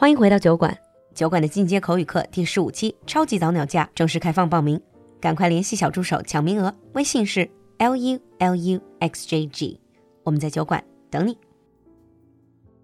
欢迎回到酒馆，酒馆的进阶口语课第十五期超级早鸟价正式开放报名，赶快联系小助手抢名额，微信是 l u l u x j g，我们在酒馆等你。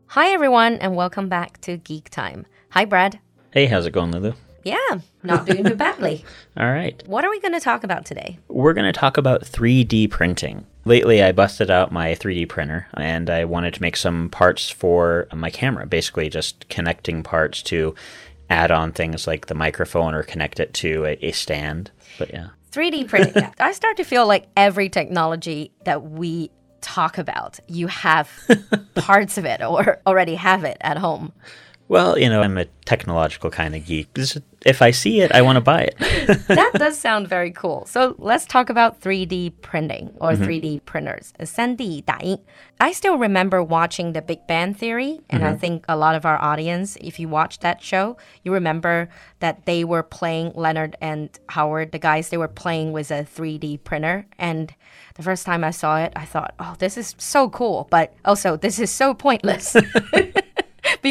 Hi everyone and welcome back to Geek Time. Hi Brad. Hey, how's it going, Lulu? Yeah, not doing too badly. All right. What are we going to talk about today? We're going to talk about 3D printing. Lately, I busted out my 3D printer and I wanted to make some parts for my camera, basically just connecting parts to add on things like the microphone or connect it to a, a stand. But yeah. 3D printing. I start to feel like every technology that we talk about, you have parts of it or already have it at home. Well, you know, I'm a technological kind of geek. If I see it, I want to buy it. that does sound very cool. So let's talk about 3D printing or mm -hmm. 3D printers. 3D 打印. I still remember watching The Big Bang Theory, and mm -hmm. I think a lot of our audience, if you watched that show, you remember that they were playing Leonard and Howard, the guys they were playing with a 3D printer. And the first time I saw it, I thought, oh, this is so cool, but also this is so pointless.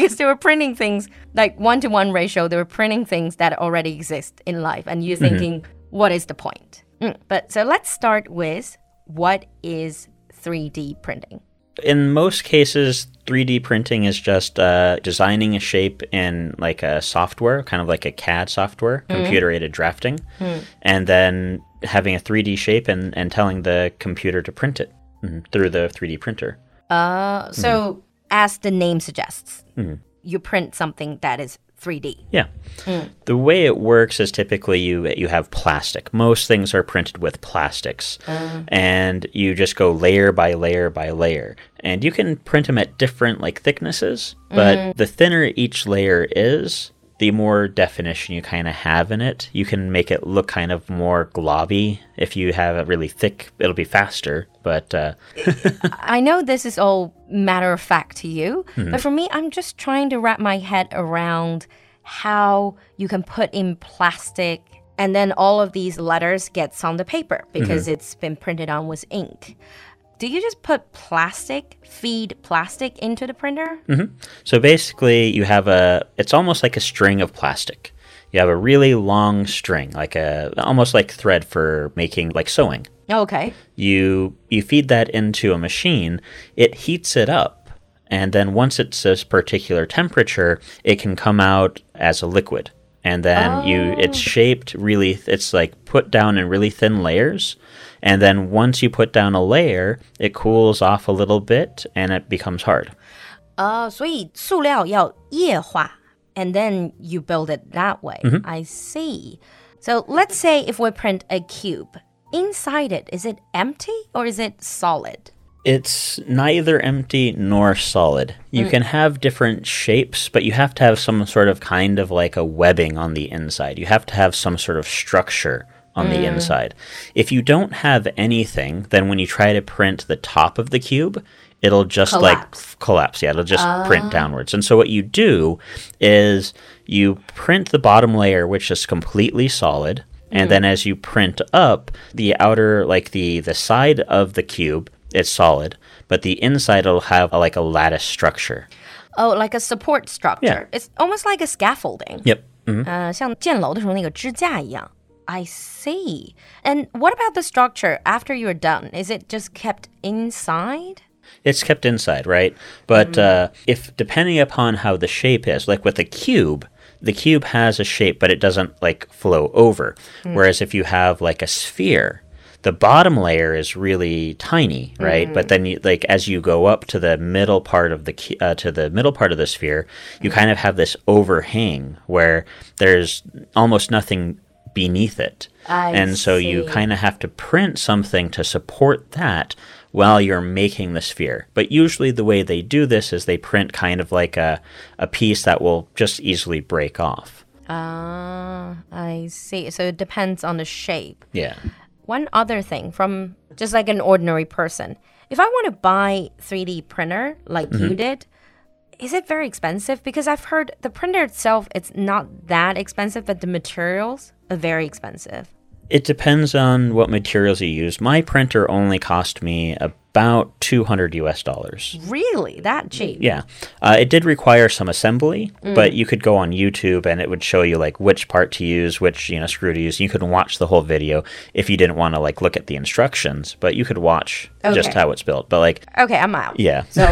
because they were printing things like one to one ratio. They were printing things that already exist in life, and you're mm-hmm. thinking, what is the point? Mm. But so let's start with what is 3D printing. In most cases, 3D printing is just uh, designing a shape in like a software, kind of like a CAD software, mm. computer aided drafting, mm. and then having a 3D shape and, and telling the computer to print it mm, through the 3D printer. Uh, so -hmm as the name suggests, mm. you print something that is 3D. Yeah. Mm. The way it works is typically you you have plastic. Most things are printed with plastics. Uh. And you just go layer by layer by layer. And you can print them at different like thicknesses, but mm. the thinner each layer is, the more definition you kind of have in it, you can make it look kind of more globby. If you have it really thick, it'll be faster. But uh... I know this is all matter of fact to you, mm-hmm. but for me, I'm just trying to wrap my head around how you can put in plastic and then all of these letters gets on the paper because mm-hmm. it's been printed on with ink do you just put plastic, feed plastic into the printer? Mm-hmm. So basically, you have a, it's almost like a string of plastic. You have a really long string, like a, almost like thread for making, like sewing. Okay. You, you feed that into a machine, it heats it up. And then once it's a particular temperature, it can come out as a liquid and then oh. you it's oh. shaped really it's like put down in really thin layers and then once you put down a layer it cools off a little bit and it becomes hard uh, 所以塑料要液化 and then you build it that way mm -hmm. i see so let's say if we print a cube inside it is it empty or is it solid it's neither empty nor solid. You mm. can have different shapes, but you have to have some sort of kind of like a webbing on the inside. You have to have some sort of structure on mm. the inside. If you don't have anything, then when you try to print the top of the cube, it'll just collapse. like collapse. Yeah, it'll just uh. print ah. downwards. And so what you do is you print the bottom layer, which is completely solid. And mm. then as you print up the outer, like the, the side of the cube, it's solid, but the inside will have a, like a lattice structure. Oh, like a support structure. Yeah. It's almost like a scaffolding. Yep. Mm -hmm. I see. And what about the structure after you're done? Is it just kept inside? It's kept inside, right? But mm. uh, if depending upon how the shape is, like with a cube, the cube has a shape, but it doesn't like flow over. Mm. Whereas if you have like a sphere, the bottom layer is really tiny, right? Mm. But then, you, like as you go up to the middle part of the uh, to the middle part of the sphere, you kind of have this overhang where there's almost nothing beneath it, I and so see. you kind of have to print something to support that while you're making the sphere. But usually, the way they do this is they print kind of like a a piece that will just easily break off. Ah, uh, I see. So it depends on the shape. Yeah one other thing from just like an ordinary person. If I want to buy 3D printer like mm-hmm. you did, is it very expensive? Because I've heard the printer itself it's not that expensive, but the materials are very expensive. It depends on what materials you use. My printer only cost me about 200 US dollars. Really? That cheap? Yeah. Uh, it did require some assembly, but you could go on YouTube and it would show you like which part to use, which, you know, screw to use. You could watch the whole video if you didn't want to like look at the instructions, but you could watch just how it's built. But like, Okay, I'm out. yeah. So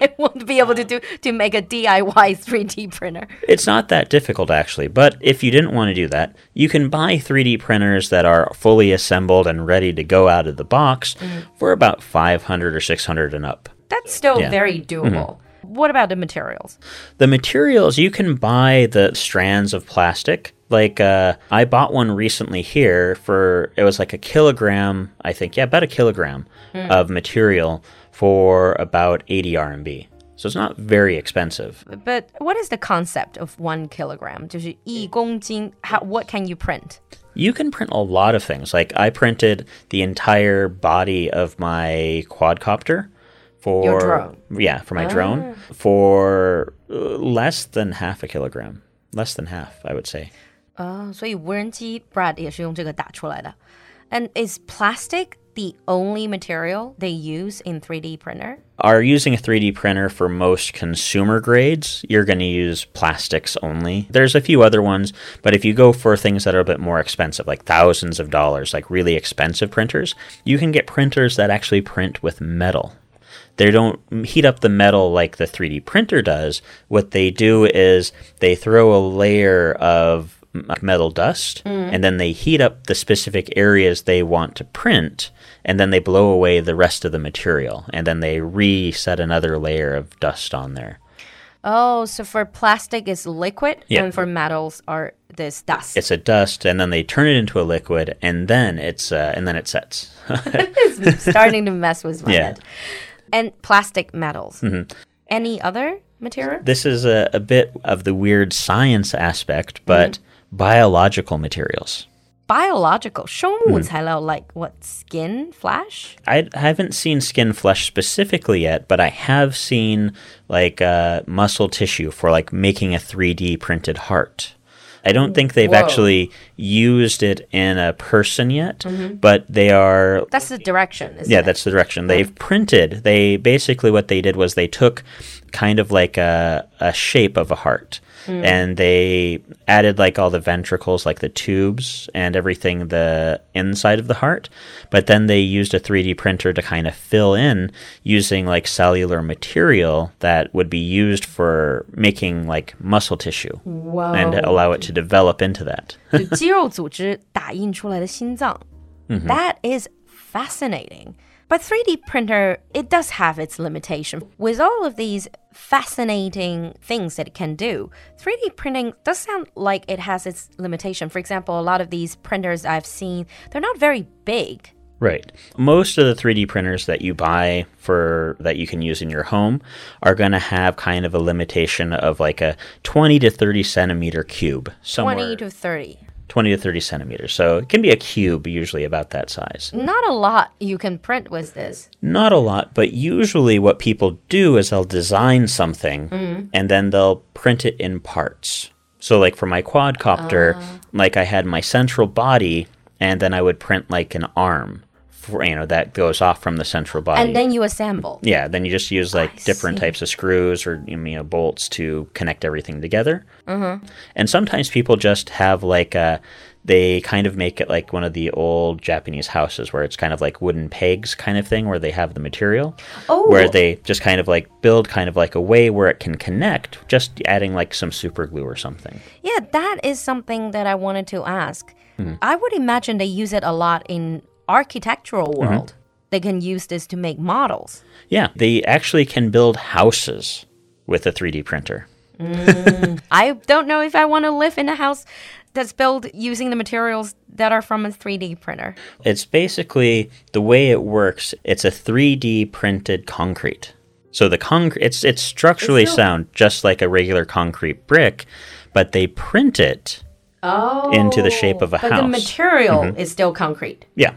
I won't be able to do to make a DIY 3D printer. It's not that difficult actually, but if you didn't want to do that, you can buy 3D printers that are fully assembled and ready to go out of the box for about 500 or 600 and up. That's still Yeah. very doable. What about the materials? The materials you can buy the strands of plastic. Like uh, I bought one recently here for it was like a kilogram, I think, yeah, about a kilogram of material for about 80 RMB. So it's not very expensive. But what is the concept of one kilogram? 就是一公斤, how, what can you print? You can print a lot of things. Like I printed the entire body of my quadcopter for Your drone. Yeah, for my drone for uh, less than half a kilogram. Less than half, I would say. 啊、所以无人机 Brad 也是用这个打出来的。And is plastic the only material they use in 3D printer? Are using a 3D printer for most consumer grades, you're going to use plastics only. There's a few other ones, but if you go for things that are a bit more expensive, like thousands of dollars, like really expensive printers, you can get printers that actually print with metal. They don't heat up the metal like the 3D printer does. What they do is they throw a layer of metal dust mm. and then they heat up the specific areas they want to print and then they blow away the rest of the material and then they reset another layer of dust on there. Oh, so for plastic is liquid Yeah. and for metals are this dust. It's a dust and then they turn it into a liquid and then it's uh, and then it sets. It's starting to mess with my Yeah. head. And plastic metals. Mm-hmm. Any other material? this is a, a bit of the weird science aspect, but mm-hmm biological materials. Biological 生物材料 like what skin, flesh? I haven't seen skin flesh specifically yet, but I have seen like uh, muscle tissue for like making a 3D printed heart. I don't think they've Whoa. actually used it in a person yet, but they are That's the direction, isn't yeah, it? that's the direction. They've printed. They basically what they did was they took kind of like a, a shape of a heart and they added like all the ventricles, like the tubes and everything the inside of the heart. But then they used a 3D printer to kind of fill in using like cellular material that would be used for making like muscle tissue Whoa. and allow it to develop into that. 就肌肉组织打印出来的心脏。That is fascinating. But 3D printer, it does have its limitation. With all of these fascinating things that it can do, 3D printing does sound like it has its limitation. For example, a lot of these printers I've seen, they're not very big. Right. Most of the 3D printers that you buy for that you can use in your home are going to have kind of a limitation of like a 20 to 30 centimeter cube. Somewhere 20 to 30. 20 to 30 centimeters. So it can be a cube, usually about that size. Not a lot you can print with this. Not a lot, but usually what people do is they'll design something mm. and then they'll print it in parts. So, like for my quadcopter, ah. like I had my central body, and then I would print like an arm, for you know that goes off from the central body. And then you assemble. yeah, then you just use like I different see. types of screws or you know bolts to connect everything together. Mm-hmm. And sometimes people just have like a. They kind of make it like one of the old Japanese houses where it's kind of like wooden pegs kind of thing where they have the material. Oh. Where they just kind of like build kind of like a way where it can connect, just adding like some super glue or something. Yeah, that is something that I wanted to ask. I would imagine they use it a lot in architectural world. They can use this to make models. Yeah, they actually can build houses with a 3D printer. I don't know if I want to live in a house that's built using the materials that are from a 3D printer. It's basically the way it works. It's a 3D printed concrete. So the concrete it's it's structurally It's sound just like a regular concrete brick, but they print it. Oh. Into the shape of a house. but the house. Mm-hmm. material is still concrete. Yeah.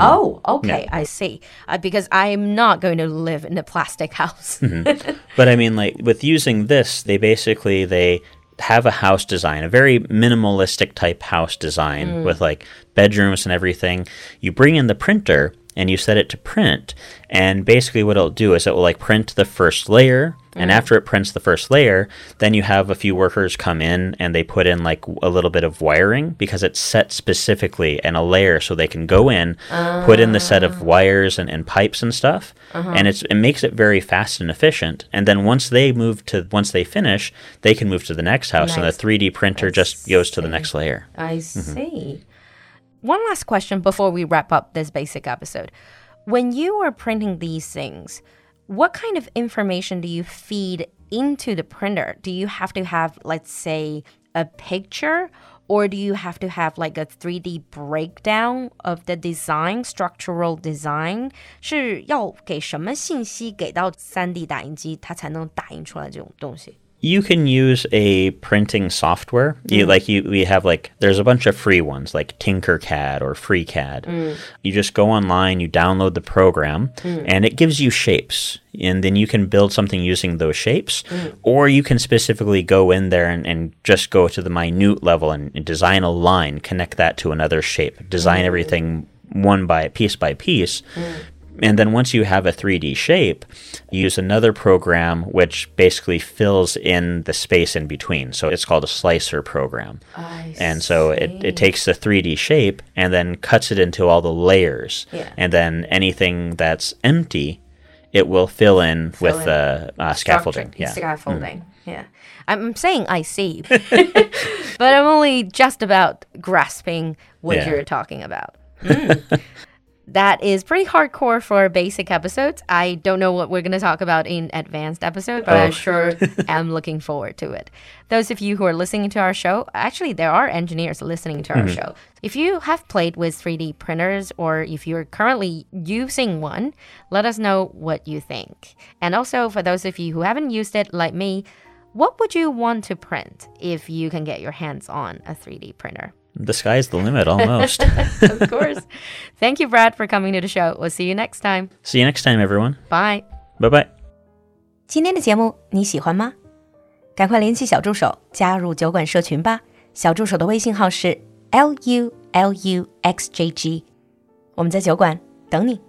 Oh, okay, I see. Uh, because I'm not going to live in a plastic house. Mm-hmm. But I mean like with using this, they basically they have a house design, a very minimalistic type house design with like bedrooms and everything. You bring in the printer and you set it to print. And basically, what it'll do is it will like print the first layer. And mm. after it prints the first layer, then you have a few workers come in and they put in like a little bit of wiring because it's set specifically in a layer so they can go in, put in the set of ah. wires and, and pipes and stuff. Uh-huh. And it's it makes it very fast and efficient. And then once they move to once they finish, they can move to the next house and the 3D printer just goes to the next layer. I mm-hmm. see. One last question before we wrap up this basic episode. When you are printing these things, what kind of information do you feed into the printer? Do you have to have, let's say, a picture? Or do you have to have like a 3D breakdown of the design, structural design? 是要给什么信息给到 3D 打印机，它才能打印出来这种东西？ You can use a printing software. You mm. like you we have like there's a bunch of free ones like Tinkercad or FreeCAD. Mm. You just go online, you download the program, mm. and it gives you shapes. And then you can build something using those shapes, or you can specifically go in there and, and just go to the minute level and, and design a line, connect that to another shape, design everything one by piece by piece. And then once you have a 3D shape, you use another program which basically fills in the space in between. So it's called a slicer program. I And so it, it takes the 3D shape and then cuts it into all the layers. Yeah. And then anything that's empty, it will fill in with in. the uh, scaffolding. Yeah. Scaffolding. Yeah. I'm saying I see, but I'm only just about grasping what Yeah. you're talking about. Mm. That is pretty hardcore for basic episodes. I don't know what we're going to talk about in advanced episode, but I Oh. sure am looking forward to it. Those of you who are listening to our show, actually, there are engineers listening to our mm-hmm. show. If you have played with 3D printers or if you're currently using one, let us know what you think. And also, for those of you who haven't used it, like me, what would you want to print if you can get your hands on a 3D printer? The sky's the limit almost. of course. Thank you, Brad, for coming to the show. We'll see you next time. See you next time, everyone. Bye. Bye bye. 今天的节目你喜欢吗？赶快联系小助手加入酒馆社群吧。小助手的微信号是 l u l u x j g，我们在酒馆等你。